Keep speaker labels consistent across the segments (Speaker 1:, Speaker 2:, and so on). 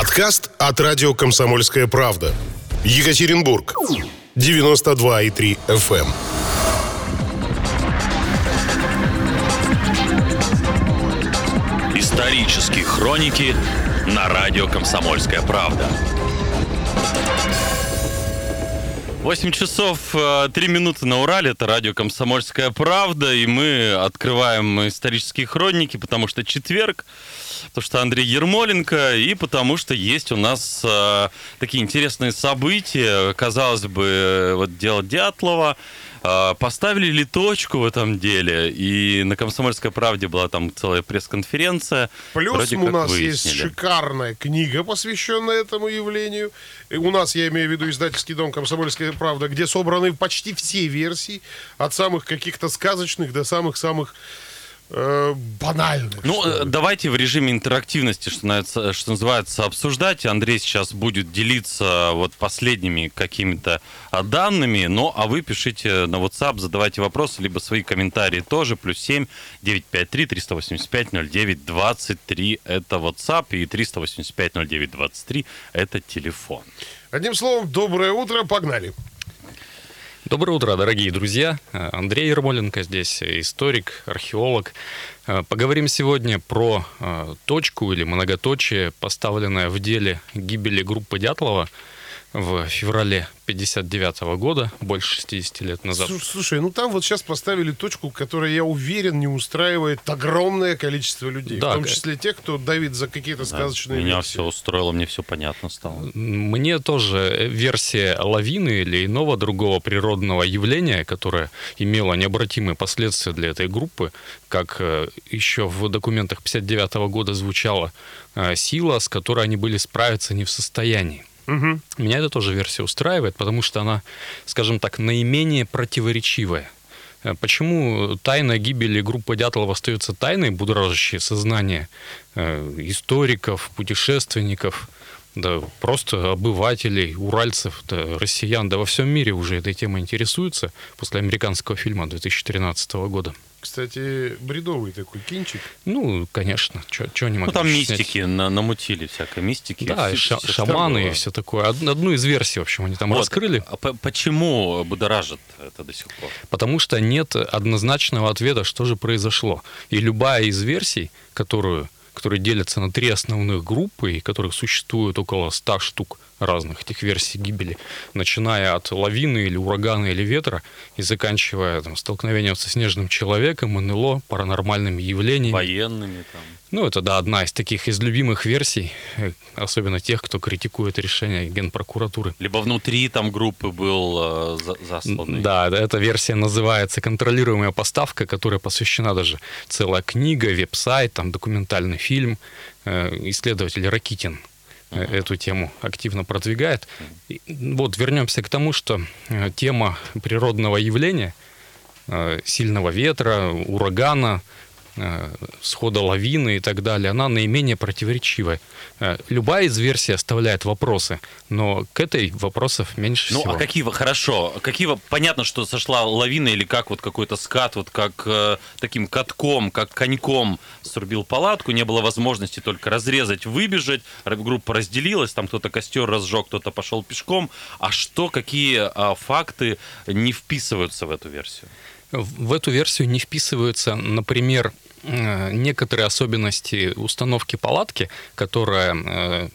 Speaker 1: Подкаст от радио «Комсомольская правда». Екатеринбург. 92,3 FM.
Speaker 2: Исторические хроники на радио «Комсомольская правда». 8 часов 3 минуты на Урале, это радио «Комсомольская правда», и мы открываем исторические хроники, потому что четверг, потому что Андрей Ермоленко, и потому что есть у нас э, такие интересные события, казалось бы, вот дело Дятлова, поставили ли точку в этом деле? И на «Комсомольской правде» была там целая пресс-конференция.
Speaker 1: Плюс Вроде у нас выяснили. есть шикарная книга, посвященная этому явлению. И у нас, я имею в виду, издательский дом «Комсомольская правда», где собраны почти все версии, от самых каких-то сказочных до самых-самых э, банальных.
Speaker 2: Ну, э, давайте в режиме интерактивности, что, называется, что называется, обсуждать. Андрей сейчас будет делиться вот последними какими-то данными, ну, а вы пишите на WhatsApp, задавайте вопросы, либо свои комментарии тоже, плюс 7 953 385 09 23 это WhatsApp, и 385 09 23 это телефон.
Speaker 1: Одним словом, доброе утро, погнали.
Speaker 3: Доброе утро, дорогие друзья. Андрей Ермоленко здесь, историк, археолог. Поговорим сегодня про э, точку или многоточие, поставленное в деле гибели группы Дятлова в феврале 59 -го года, больше 60 лет назад.
Speaker 1: Слушай, ну там вот сейчас поставили точку, которая, я уверен, не устраивает огромное количество людей. Да, в том числе тех, кто давит за какие-то сказочные
Speaker 2: да, Меня версии. все устроило, мне все понятно стало.
Speaker 3: Мне тоже версия лавины или иного другого природного явления, которое имело необратимые последствия для этой группы, как э, еще в документах 59 -го года звучала э, сила, с которой они были справиться не в состоянии. Угу. Меня эта тоже версия устраивает, потому что она, скажем так, наименее противоречивая. Э, почему тайна гибели группы Дятлова остается тайной, будоражащее сознание э, историков, путешественников, да просто обывателей, уральцев, да, россиян, да во всем мире уже этой темой интересуются после американского фильма 2013 года?
Speaker 1: Кстати, бредовый такой кинчик.
Speaker 3: Ну, конечно, что не могли
Speaker 2: Ну, там мистики на, намутили, всякой мистики.
Speaker 3: Да, все, и ша- все шаманы и все такое. Одну из версий, в общем, они там вот. раскрыли.
Speaker 2: А почему будоражит это до сих пор?
Speaker 3: Потому что нет однозначного ответа, что же произошло. И любая из версий, которую, которые делятся на три основных группы, и которых существует около ста штук, разных этих версий гибели, начиная от лавины или урагана или ветра и заканчивая там, столкновением со снежным человеком, НЛО, паранормальными явлениями.
Speaker 2: Военными там.
Speaker 3: Ну, это, да, одна из таких из любимых версий, э, особенно тех, кто критикует решение Генпрокуратуры.
Speaker 2: Либо внутри там группы был э, засланный.
Speaker 3: Да, эта версия называется «Контролируемая поставка», которая посвящена даже целая книга, веб-сайт, там документальный фильм. Э, исследователь Ракитин uh-huh. эту тему активно продвигает. И вот вернемся к тому, что э, тема природного явления, э, сильного ветра, урагана, Э, схода лавины и так далее, она наименее противоречивая. Э, любая из версий оставляет вопросы, но к этой вопросов меньше
Speaker 2: ну,
Speaker 3: всего.
Speaker 2: Ну, а какие вы, хорошо, какие понятно, что сошла лавина или как вот какой-то скат, вот как э, таким катком, как коньком срубил палатку, не было возможности только разрезать, выбежать, группа разделилась, там кто-то костер разжег, кто-то пошел пешком. А что, какие а, факты не вписываются в эту версию?
Speaker 3: В эту версию не вписываются, например, Э, некоторые особенности установки палатки, которая э,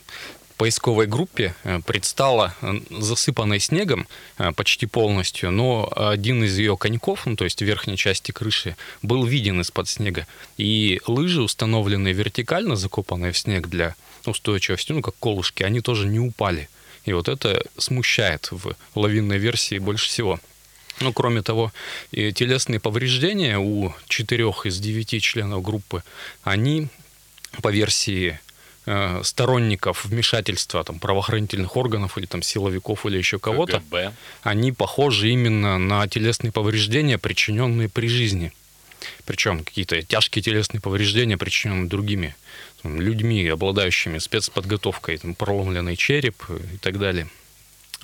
Speaker 3: поисковой группе э, предстала засыпанной снегом почти полностью, но один из ее коньков, ну, то есть верхней части крыши, был виден из-под снега. И лыжи, установленные вертикально, закопанные в снег для устойчивости, ну, как колышки, они тоже не упали. И вот это смущает в лавинной версии больше всего. Ну, кроме того, и телесные повреждения у четырех из девяти членов группы, они, по версии э, сторонников вмешательства там, правоохранительных органов или там, силовиков или еще кого-то, они похожи именно на телесные повреждения, причиненные при жизни. Причем какие-то тяжкие телесные повреждения, причиненные другими там, людьми, обладающими спецподготовкой, там, проломленный череп и так далее.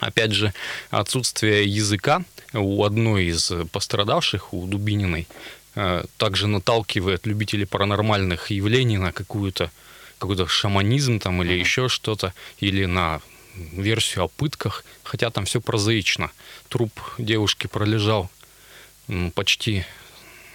Speaker 3: Опять же, отсутствие языка у одной из пострадавших, у Дубининой, э, также наталкивает любителей паранормальных явлений на какую-то какой-то шаманизм там или еще что-то, или на версию о пытках, хотя там все прозаично. Труп девушки пролежал почти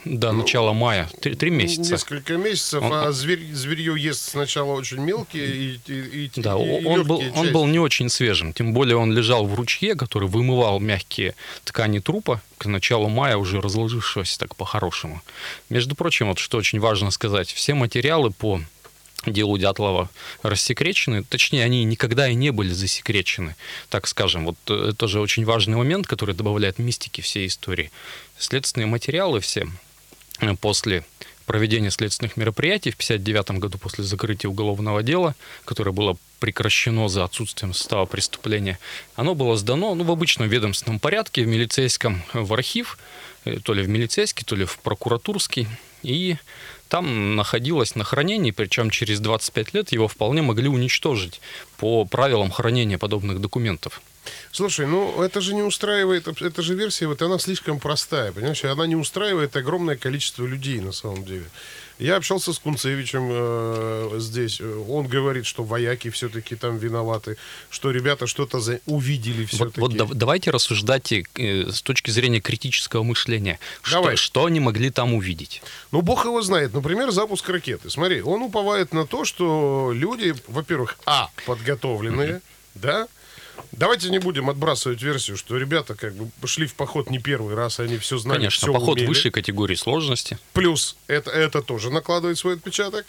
Speaker 3: до ну, начала мая. Три, три месяца.
Speaker 1: Несколько месяцев, он, а зверь, зверье ест сначала очень мелкие и, и,
Speaker 3: Да,
Speaker 1: и
Speaker 3: он, был, части. он был не очень свежим. Тем более он лежал в ручье, который вымывал мягкие ткани трупа к началу мая, уже разложившегося так по-хорошему. Между прочим, вот что очень важно сказать, все материалы по делу Дятлова рассекречены, точнее, они никогда и не были засекречены, так скажем. Вот это тоже очень важный момент, который добавляет мистики всей истории. Следственные материалы все Э, после проведения следственных мероприятий в 1959 году после закрытия уголовного дела, которое было прекращено за отсутствием состава преступления, оно было сдано ну, в обычном ведомственном порядке, в милицейском, в архив, э, то ли в милицейский, то ли в прокуратурский. И там находилось на хранении, причем через 25 лет его вполне могли уничтожить по правилам хранения подобных документов.
Speaker 1: Слушай, ну это же не устраивает, эта же версия, вот она слишком простая, понимаешь, она не устраивает огромное количество людей на самом деле. Я общался с Кунцевичем э, здесь. Он говорит, что вояки все-таки там виноваты, что ребята что-то за... увидели все-таки.
Speaker 3: Вот, вот давайте рассуждать э, с точки зрения критического мышления. Давай. Что, что они могли там увидеть?
Speaker 1: Ну, бог его знает. Например, запуск ракеты. Смотри, он уповает на то, что люди, во-первых, а, подготовленные, mm-hmm. да, Давайте не будем отбрасывать версию, что ребята как бы шли в поход не первый раз, они все знали,
Speaker 3: Конечно,
Speaker 1: все
Speaker 3: поход
Speaker 1: умели.
Speaker 3: высшей категории сложности.
Speaker 1: Плюс это, это тоже накладывает свой отпечаток.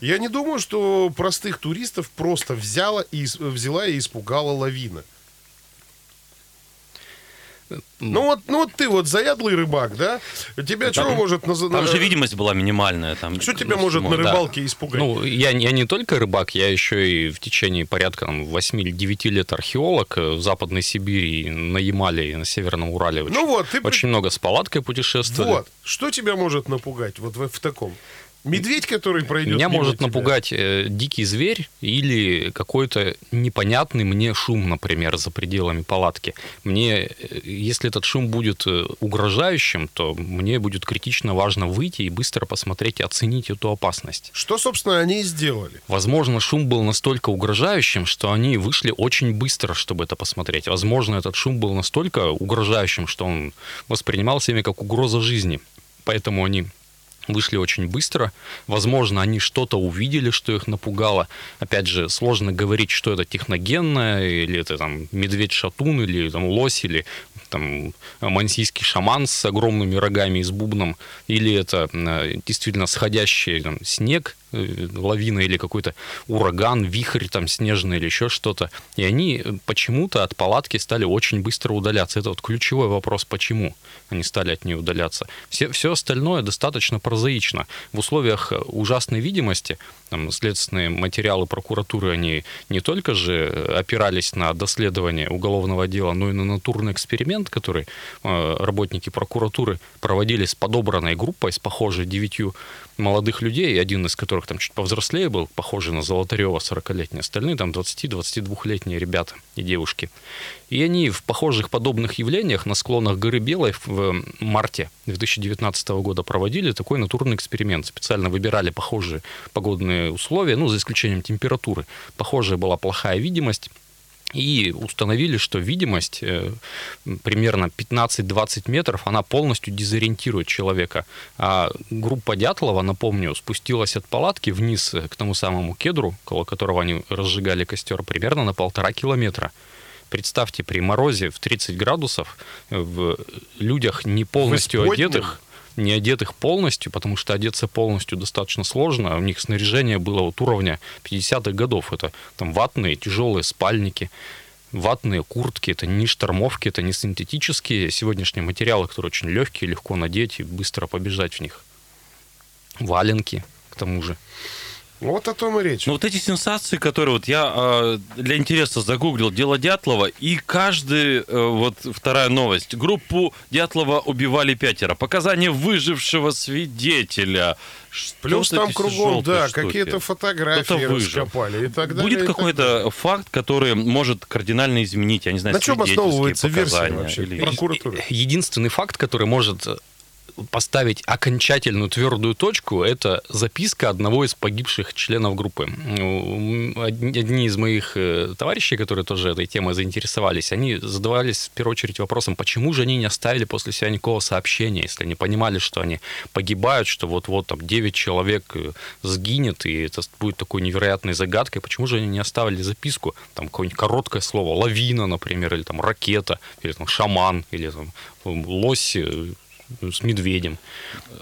Speaker 1: Я не думаю, что простых туристов просто взяла и, взяла и испугала лавина. Ну вот, ну вот ты вот заядлый рыбак, да? Тебя там, чего может...
Speaker 2: На... Там же видимость была минимальная. Там,
Speaker 1: что тебя может на рыбалке да. испугать?
Speaker 3: Ну, я, я не только рыбак, я еще и в течение порядка там, 8 или 9 лет археолог в Западной Сибири, на Ямале и на Северном Урале. Очень, ну вот, ты... очень много с палаткой путешествовали.
Speaker 1: Вот, что тебя может напугать вот в, в таком? Медведь, который пройдет.
Speaker 3: Меня может тебя. напугать э, дикий зверь или какой-то непонятный мне шум, например, за пределами палатки. Мне, э, если этот шум будет э, угрожающим, то мне будет критично важно выйти и быстро посмотреть и оценить эту опасность.
Speaker 1: Что, собственно, они и сделали?
Speaker 3: Возможно, шум был настолько угрожающим, что они вышли очень быстро, чтобы это посмотреть. Возможно, этот шум был настолько угрожающим, что он воспринимался ими как угроза жизни. Поэтому они вышли очень быстро. Возможно, они что-то увидели, что их напугало. Опять же, сложно говорить, что это техногенное, или это там медведь-шатун, или там лось, или там мансийский шаман с огромными рогами и с бубном, или это э, действительно сходящий там, снег, лавина или какой-то ураган, вихрь там снежный или еще что-то. И они почему-то от палатки стали очень быстро удаляться. Это вот ключевой вопрос, почему они стали от нее удаляться. Все, все остальное достаточно прозаично. В условиях ужасной видимости там, следственные материалы прокуратуры, они не только же опирались на доследование уголовного дела, но и на натурный эксперимент, который э, работники прокуратуры проводили с подобранной группой, с похожей девятью молодых людей, один из которых там чуть повзрослее был, похожий на Золотарева, 40-летний, остальные там 20-22-летние ребята и девушки. И они в похожих подобных явлениях на склонах горы Белой в марте 2019 года проводили такой натурный эксперимент. Специально выбирали похожие погодные условия, ну, за исключением температуры. Похожая была плохая видимость, и установили, что видимость э, примерно 15-20 метров, она полностью дезориентирует человека. А группа Дятлова, напомню, спустилась от палатки вниз к тому самому кедру, около которого они разжигали костер, примерно на полтора километра. Представьте, при морозе в 30 градусов в людях не полностью одетых, не одетых полностью, потому что одеться полностью достаточно сложно. У них снаряжение было вот уровня 50-х годов. Это там ватные, тяжелые спальники, ватные куртки. Это не штормовки, это не синтетические сегодняшние материалы, которые очень легкие, легко надеть и быстро побежать в них. Валенки, к тому же.
Speaker 1: Вот о том и речь.
Speaker 2: Ну вот эти сенсации, которые вот я э, для интереса загуглил, дело Дятлова, и каждый, э, вот вторая новость, группу Дятлова убивали пятеро, показания выжившего свидетеля.
Speaker 1: Плюс там кругом, да, какие-то фотографии раскопали и так далее.
Speaker 2: Будет какой-то факт, который может кардинально изменить, я не знаю,
Speaker 1: На чем основывается версия вообще или... прокуратуры?
Speaker 3: Единственный факт, который может поставить окончательную твердую точку, это записка одного из погибших членов группы. Одни из моих э, товарищей, которые тоже этой темой заинтересовались, они задавались в первую очередь вопросом, почему же они не оставили после себя никакого сообщения, если они понимали, что они погибают, что вот-вот там 9 человек э, сгинет, и это будет такой невероятной загадкой, почему же они не оставили записку, там какое-нибудь короткое слово, лавина, например, или там ракета, или там шаман, или там лось э, с медведем.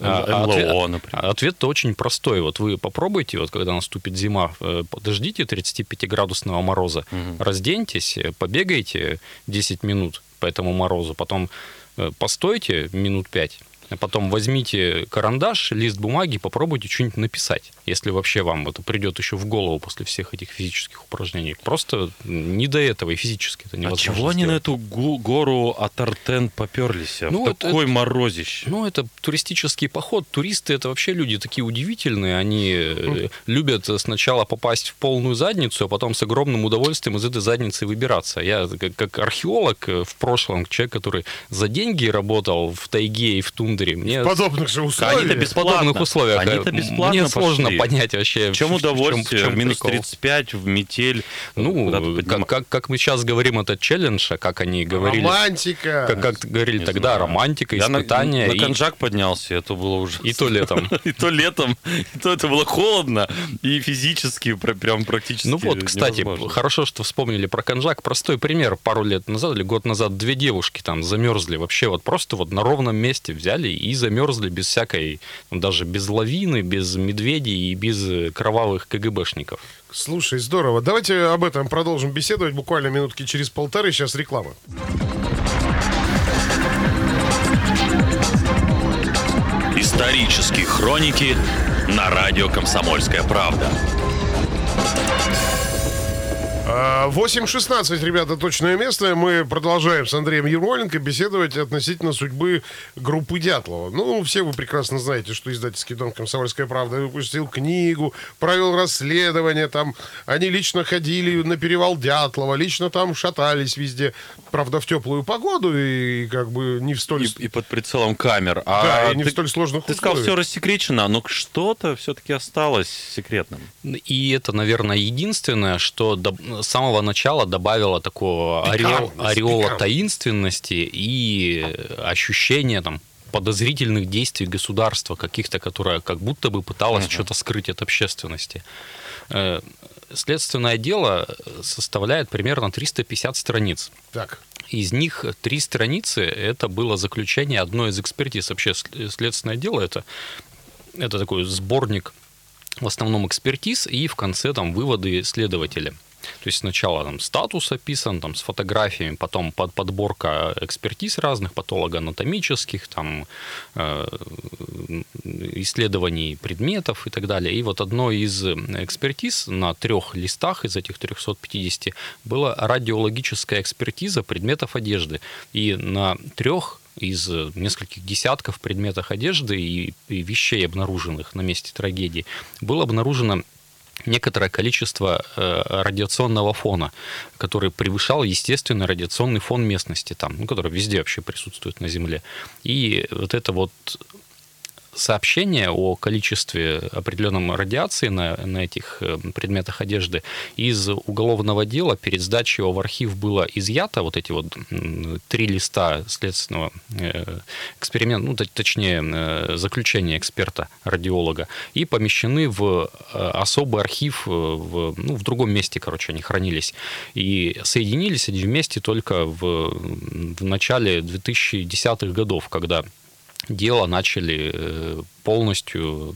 Speaker 2: А, а ответ, например.
Speaker 3: Ответ-то очень простой. Вот вы попробуйте, вот когда наступит зима, э, подождите 35-градусного мороза, угу. разденьтесь, побегайте 10 минут по этому морозу, потом э, постойте минут 5, а потом возьмите карандаш, лист бумаги, попробуйте что-нибудь написать, если вообще вам это придет еще в голову после всех этих физических упражнений. Просто не до этого, и физически это невозможно.
Speaker 2: А чего они на эту гору Атартен поперлись? А ну, такой это, морозище.
Speaker 3: Ну, это туристический поход. Туристы это вообще люди такие удивительные. Они mm. любят сначала попасть в полную задницу, а потом с огромным удовольствием из этой задницы выбираться. Я как археолог э, в прошлом, человек, который за деньги работал в тайге и в тунде, тундре.
Speaker 1: Мне... В подобных же условиях.
Speaker 3: Они-то бесплатно. В подобных условиях. Они-то бесплатно Мне сложно пошли. понять вообще.
Speaker 2: В чем удовольствие? В чем, в чем минус прикол? 35, в метель.
Speaker 3: Ну, как, как, как мы сейчас говорим, это челлендж, а как они говорили...
Speaker 1: Романтика.
Speaker 3: Как, как говорили Не тогда, знаю. романтика, испытания.
Speaker 2: Я на, на конжак поднялся, это было уже...
Speaker 3: И то летом.
Speaker 2: И то летом. И то это было холодно, и физически прям практически
Speaker 3: Ну вот, кстати, хорошо, что вспомнили про конжак. Простой пример. Пару лет назад или год назад две девушки там замерзли вообще вот просто вот на ровном месте взяли взяли и замерзли без всякой, ну, даже без лавины, без медведей и без кровавых КГБшников.
Speaker 1: Слушай, здорово. Давайте об этом продолжим беседовать буквально минутки через полторы. Сейчас реклама.
Speaker 4: Исторические хроники на радио «Комсомольская правда».
Speaker 1: 8.16, ребята, точное место. Мы продолжаем с Андреем Ермоленко беседовать относительно судьбы группы Дятлова. Ну, все вы прекрасно знаете, что издательский дом «Комсомольская правда» выпустил книгу, провел расследование. Там они лично ходили на перевал Дятлова, лично там шатались везде. Правда, в теплую погоду и как бы не в столь...
Speaker 2: И, и под прицелом камер.
Speaker 1: А да, и не ты, в столь сложных
Speaker 2: Ты условиях. сказал, все рассекречено, но что-то все-таки осталось секретным.
Speaker 3: И это, наверное, единственное, что с самого начала добавила такого ореол, ореола таинственности и ощущения там подозрительных действий государства каких-то, которое как будто бы пыталось uh-huh. что-то скрыть от общественности. Э, следственное дело составляет примерно 350 страниц.
Speaker 1: Так.
Speaker 3: Из них три страницы – это было заключение одной из экспертиз. Вообще следственное дело – это, это такой сборник в основном экспертиз и в конце там выводы следователя – то есть сначала там статус описан, там с фотографиями, потом под, подборка экспертиз разных, патологоанатомических, там э, исследований предметов и так далее. И вот одной из экспертиз на трех листах из этих 350 была радиологическая экспертиза предметов одежды. И на трех из нескольких десятков предметов одежды и, и вещей, обнаруженных на месте трагедии, было обнаружено некоторое количество э, радиационного фона, который превышал естественный радиационный фон местности, там, ну, который везде вообще присутствует на Земле. И вот это вот сообщение о количестве определенном радиации на, на этих э, предметах одежды из уголовного дела перед сдачей его в архив было изъято вот эти вот три листа следственного э, эксперимента, ну, точнее, э, заключения эксперта-радиолога, и помещены в особый архив в, ну, в другом месте, короче, они хранились. И соединились они вместе только в, в начале 2010-х годов, когда дело начали э, полностью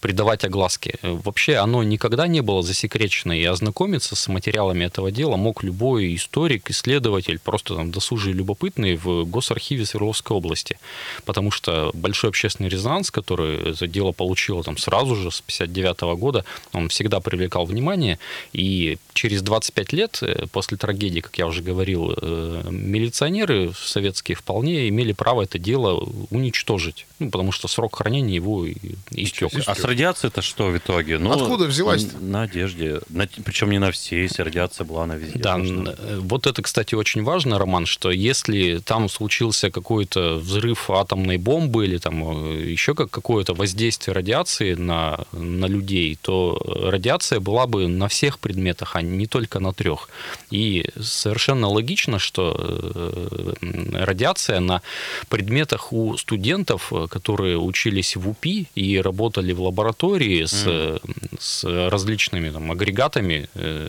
Speaker 3: придавать огласке. Вообще оно никогда не было засекречено, и ознакомиться с материалами этого дела мог любой историк, исследователь, просто там досужий любопытный в Госархиве Свердловской области. Потому что большой общественный резонанс, который это дело получило там сразу же, с 59 года, он всегда привлекал внимание, и через 25 лет э, после трагедии, как я уже говорил, э, милиционеры советские вполне имели право это дело уничтожить, ну, потому что срок хранения времени его истек.
Speaker 2: А с радиацией это что в итоге?
Speaker 1: Ну, Откуда взялась?
Speaker 2: На, на одежде. На, причем не на все, если радиация была на везде.
Speaker 3: Да, нужно. вот это, кстати, очень важно, Роман, что если там случился какой-то взрыв атомной бомбы или там э, еще как какое-то воздействие радиации на, на людей, то радиация была бы на всех предметах, а не только на трех. И совершенно логично, что э, радиация на предметах у студентов, которые учились в УПИ и работали в лаборатории с, mm. с различными там, агрегатами, э,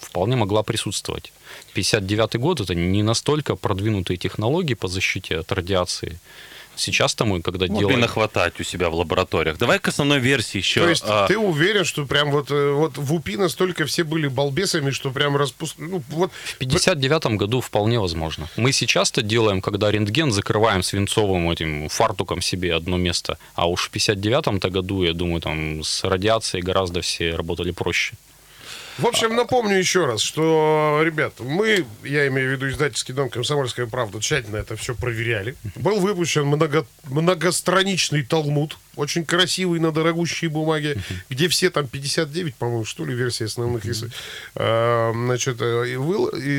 Speaker 3: вполне могла присутствовать. 59 год это не настолько продвинутые технологии по защите от радиации. Сейчас-то мы, когда
Speaker 2: Могли
Speaker 3: делаем...
Speaker 2: нахватать у себя в лабораториях. Давай к основной версии еще.
Speaker 1: То есть а... ты уверен, что прям вот, э, вот в УПИ настолько все были балбесами, что прям распуск... Ну, вот...
Speaker 3: В 59 году вполне возможно. Мы сейчас-то делаем, когда рентген закрываем свинцовым этим фартуком себе одно место, а уж в 59-то году, я думаю, там с радиацией гораздо все работали проще.
Speaker 1: В общем, напомню еще раз, что, ребят, мы, я имею в виду издательский дом «Комсомольская правда», тщательно это все проверяли. Был выпущен много, многостраничный талмуд, очень красивый на дорогущей бумаге, где все там 59, по-моему, что ли, версии основных, э, значит, э,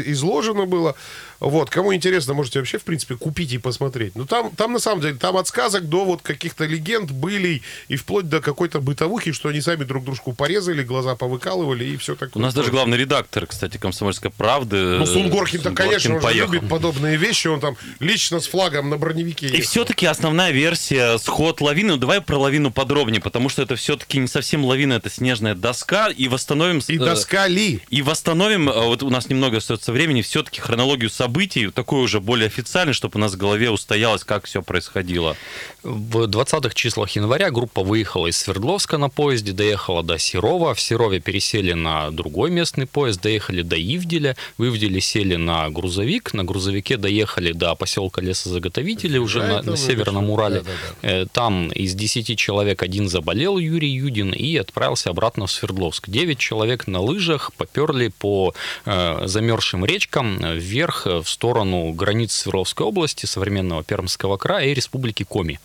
Speaker 1: изложено было. Вот, кому интересно, можете вообще, в принципе, купить и посмотреть. Ну, там, там на самом деле, там от сказок до вот каких-то легенд, были и вплоть до какой-то бытовухи, что они сами друг дружку порезали, глаза повыкалывали и все такое.
Speaker 2: У нас даже главный редактор, кстати, «Комсомольской правды».
Speaker 1: Ну, Сунгоркин-то, конечно, он же любит подобные вещи, он там лично с флагом на броневике.
Speaker 2: И все-таки основная версия «Сход лавины». Ну, давай про лавину подробнее, потому что это все-таки не совсем лавина, это снежная доска, и восстановим...
Speaker 1: И доска ли?
Speaker 2: И восстановим, э, вот у нас немного остается времени, все-таки хронологию событий, такой уже более официальный, чтобы у нас в голове устоялось, как все происходило.
Speaker 3: В 20-х числах января группа выехала из Свердловска на поезде, доехала до Серова, в Серове пересели на другой местный поезд, доехали до Ивделя, в Ивделе сели на грузовик, на грузовике доехали до поселка лесозаготовителей уже на, на Северном Урале. Да, да, да. Э, там из 10 человек один заболел, Юрий Юдин, и отправился обратно в Свердловск. 9 человек на лыжах поперли по э, замерзшим речкам вверх в сторону границ Свердловской области, современного Пермского края и Республики Коми.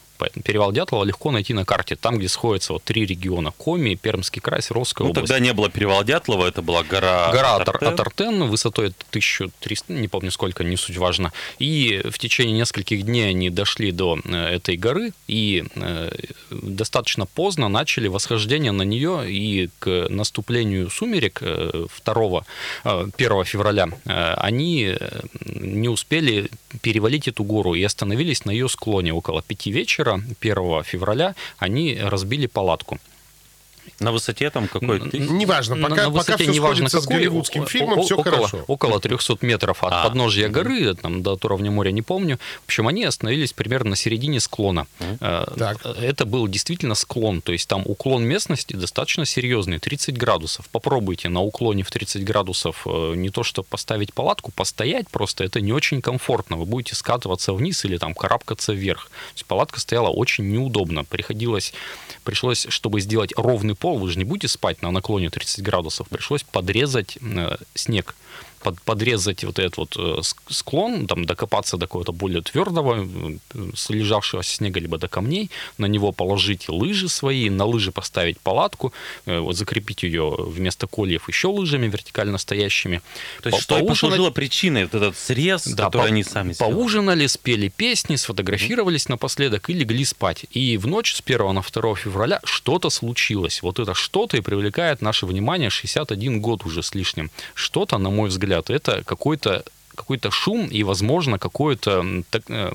Speaker 3: Перевал Дятлова легко найти на карте, там, где сходятся вот три региона. Коми, Пермский край, Свердловская ну, область.
Speaker 2: тогда не было перевала Дятлова, это была гора
Speaker 3: Гора Атартен, Атартен высотой 1300, не помню сколько, не суть важно. И в течение нескольких дней они дошли до э, этой горы и э, достаточно поздно начали восхождение на нее, и к наступлению сумерек 2 э, 1 февраля они не успели перевалить эту гору и остановились на ее склоне около 5 вечера вечера 1 февраля они разбили палатку.
Speaker 2: На высоте там какой?
Speaker 1: Неважно, пока, на, на пока все неважно какой, с голливудским фильмом, о, все
Speaker 3: около,
Speaker 1: хорошо.
Speaker 3: Около 300 метров от а, подножья горы, там, до уровня моря не помню. В общем, они остановились примерно на середине склона.
Speaker 1: Э, так.
Speaker 3: Это был действительно склон, то есть там уклон местности достаточно серьезный, 30 градусов. Попробуйте на уклоне в 30 градусов э, не то что поставить палатку, постоять просто, это не очень комфортно. Вы будете скатываться вниз или там карабкаться вверх. То есть палатка стояла очень неудобно. Приходилось, пришлось, чтобы сделать ровный пол, вы же не будете спать на наклоне 30 градусов, пришлось подрезать э, снег под, подрезать вот этот вот э, склон, там докопаться до какого-то более твердого, э, слежавшего снега, либо до камней, на него положить лыжи свои, на лыжи поставить палатку, э, вот закрепить ее вместо кольев еще лыжами вертикально стоящими.
Speaker 2: То есть, по- что поужинать... послужило причиной, вот этот срез, да, который по- они сами
Speaker 3: сделали? Поужинали, спели песни, сфотографировались mm-hmm. напоследок и легли спать. И в ночь с 1 на 2 февраля что-то случилось. Вот это что-то и привлекает наше внимание 61 год уже с лишним. Что-то, на мой взгляд, взгляд, это какой-то какой-то шум и, возможно, какое-то так, э,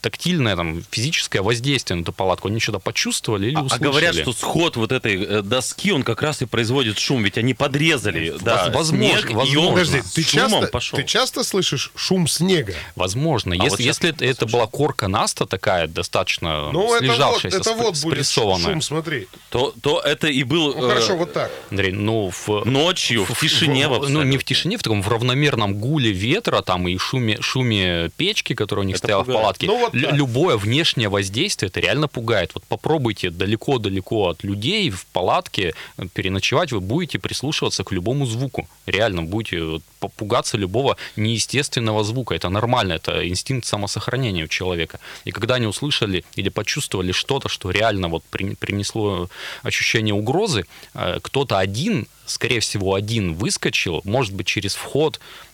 Speaker 3: тактильное, там, физическое воздействие на эту палатку. Они что-то почувствовали или услышали.
Speaker 2: А, а говорят, что сход вот этой э, доски, он как раз и производит шум, ведь они подрезали да,
Speaker 3: возможно, снег, возможно. и он
Speaker 1: Подожди, ты часто, пошел. ты часто слышишь шум снега?
Speaker 3: Возможно. А если, вот если это, это была корка Наста такая, достаточно ну, слежавшаяся,
Speaker 1: это вот, это вот будет шум, смотри.
Speaker 2: То, то это и был...
Speaker 1: Ну, хорошо, э, вот так.
Speaker 3: Андрей, ну... В,
Speaker 2: Ночью, в, в тишине
Speaker 3: в, Ну, не в тишине, в таком в равномерном гуле ветра ветра там и шуме, шуме печки, которая у них это стояла пугает. в палатке. Ну, вот любое внешнее воздействие, это реально пугает. Вот попробуйте далеко-далеко от людей в палатке переночевать, вы будете прислушиваться к любому звуку. Реально будете попугаться любого неестественного звука. Это нормально, это инстинкт самосохранения у человека. И когда они услышали или почувствовали что-то, что реально вот принесло ощущение угрозы, э, кто-то один скорее всего, один выскочил, может быть, через вход, Э,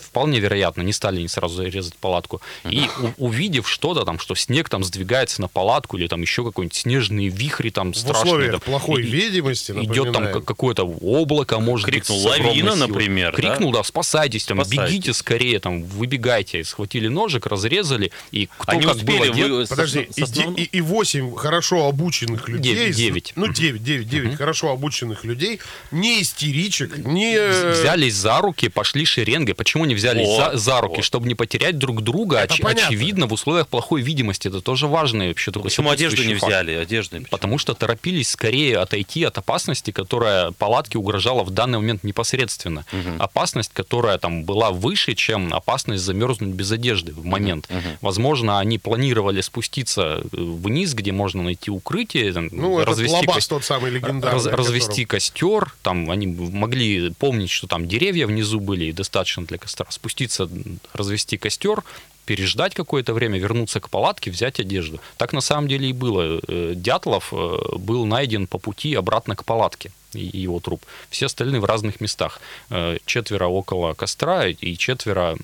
Speaker 3: вполне вероятно, не стали не сразу резать палатку. И увидев что-то там, что снег там сдвигается на палатку или там еще какой-нибудь снежные вихри там в страшные.
Speaker 1: Там, плохой и, видимости,
Speaker 3: Идет там какое-то облако, может
Speaker 2: Крикнул быть, лавина, например.
Speaker 3: Крикнул, да, да спасайтесь, там, спасайтесь. бегите скорее, там, выбегайте. Схватили ножик, разрезали, и
Speaker 2: кто Они как успели, было...
Speaker 1: Вы... Подожди, со, со и, и, и 8 хорошо обученных людей...
Speaker 3: 9.
Speaker 1: Ну, 9, 9, 9 угу. хорошо обученных людей, не истеричек, не...
Speaker 3: Взялись за руки, пошли шеренгой шланги. Почему не взялись за, за руки? О. Чтобы не потерять друг друга. Оч, очевидно, в условиях плохой видимости. Это тоже важный вообще
Speaker 2: такой Почему одежду не факт. взяли? Одежды
Speaker 3: Потому что торопились скорее отойти от опасности, которая палатке угрожала в данный момент непосредственно. Угу. Опасность, которая там была выше, чем опасность замерзнуть без одежды в момент. Угу. Возможно, они планировали спуститься э, вниз, где можно найти укрытие,
Speaker 1: ну, развести ко... тот самый легендарный,
Speaker 3: раз, развести костер. Там они могли помнить, что там деревья внизу были и достаточно достаточно для костра. Спуститься, развести костер, переждать какое-то время, вернуться к палатке, взять одежду. Так на самом деле и было. Э, Дятлов э, был найден по пути обратно к палатке его труп. Все остальные в разных местах. Э, четверо около костра и четверо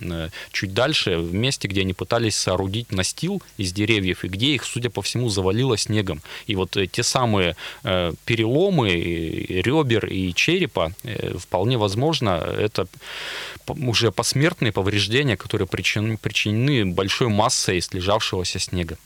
Speaker 3: чуть дальше, в месте, где они пытались соорудить настил из деревьев, и где их, судя по всему, завалило снегом. И вот те самые переломы ребер и черепа, вполне возможно, это уже посмертные повреждения, которые причинены большой массой слежавшегося снега.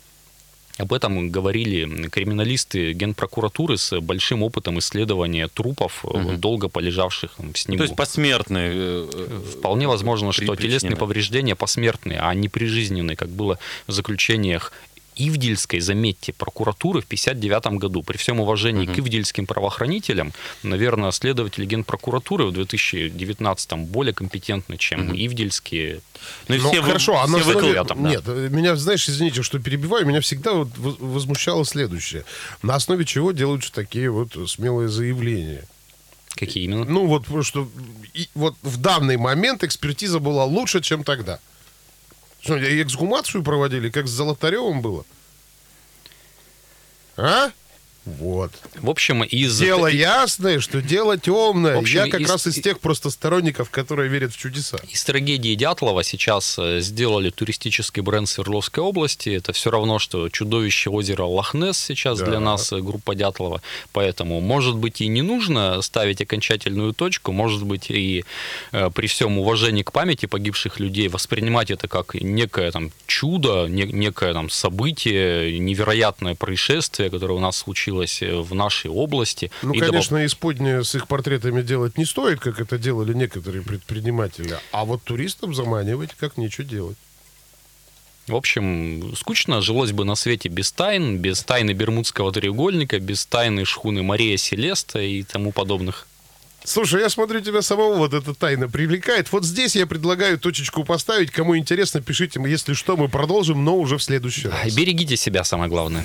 Speaker 3: Об этом говорили криминалисты Генпрокуратуры с большим опытом исследования трупов, угу. долго полежавших в снегу.
Speaker 2: То есть посмертные? Э,
Speaker 3: э, Вполне возможно, что телесные повреждения посмертные, а не прижизненные, как было в заключениях Ивдельской, заметьте, прокуратуры в 1959 году. При всем уважении угу. к ивдельским правоохранителям, наверное, следователи Генпрокуратуры в 2019 более компетентны, чем угу. ивдельские.
Speaker 1: Ну, Но все хорошо, вы, а все основе... да. Нет, меня, знаешь, извините, что перебиваю, меня всегда вот возмущало следующее. На основе чего делаются такие вот смелые заявления?
Speaker 3: Какие именно?
Speaker 1: Ну, вот, что и, вот в данный момент экспертиза была лучше, чем тогда. Что, эксгумацию проводили, как с Золотаревым было? А? Вот.
Speaker 3: В общем, из...
Speaker 1: Дело ясное, что дело темное. В общем, Я как из... раз из тех просто сторонников, которые верят в чудеса.
Speaker 3: Из трагедии Дятлова сейчас э, сделали туристический бренд Свердловской области. Это все равно, что чудовище озера Лохнес сейчас да. для нас, э, группа Дятлова. Поэтому, может быть, и не нужно ставить окончательную точку, может быть, и э, при всем уважении к памяти погибших людей воспринимать это как некое там чудо, не, некое там событие, невероятное происшествие, которое у нас случилось случилось э, в нашей области.
Speaker 1: Ну, и конечно, добав... исподнее с их портретами делать не стоит, как это делали некоторые предприниматели, а вот туристам заманивать как нечего делать.
Speaker 3: В общем, скучно жилось бы на свете без тайн, без тайны Бермудского треугольника, без тайны шхуны Мария Селеста и тому подобных.
Speaker 1: Слушай, я смотрю, тебя самого вот эта тайна привлекает. Вот здесь я предлагаю точечку поставить. Кому интересно, пишите, если что, мы продолжим, но уже в следующий раз.
Speaker 3: Берегите себя, самое главное.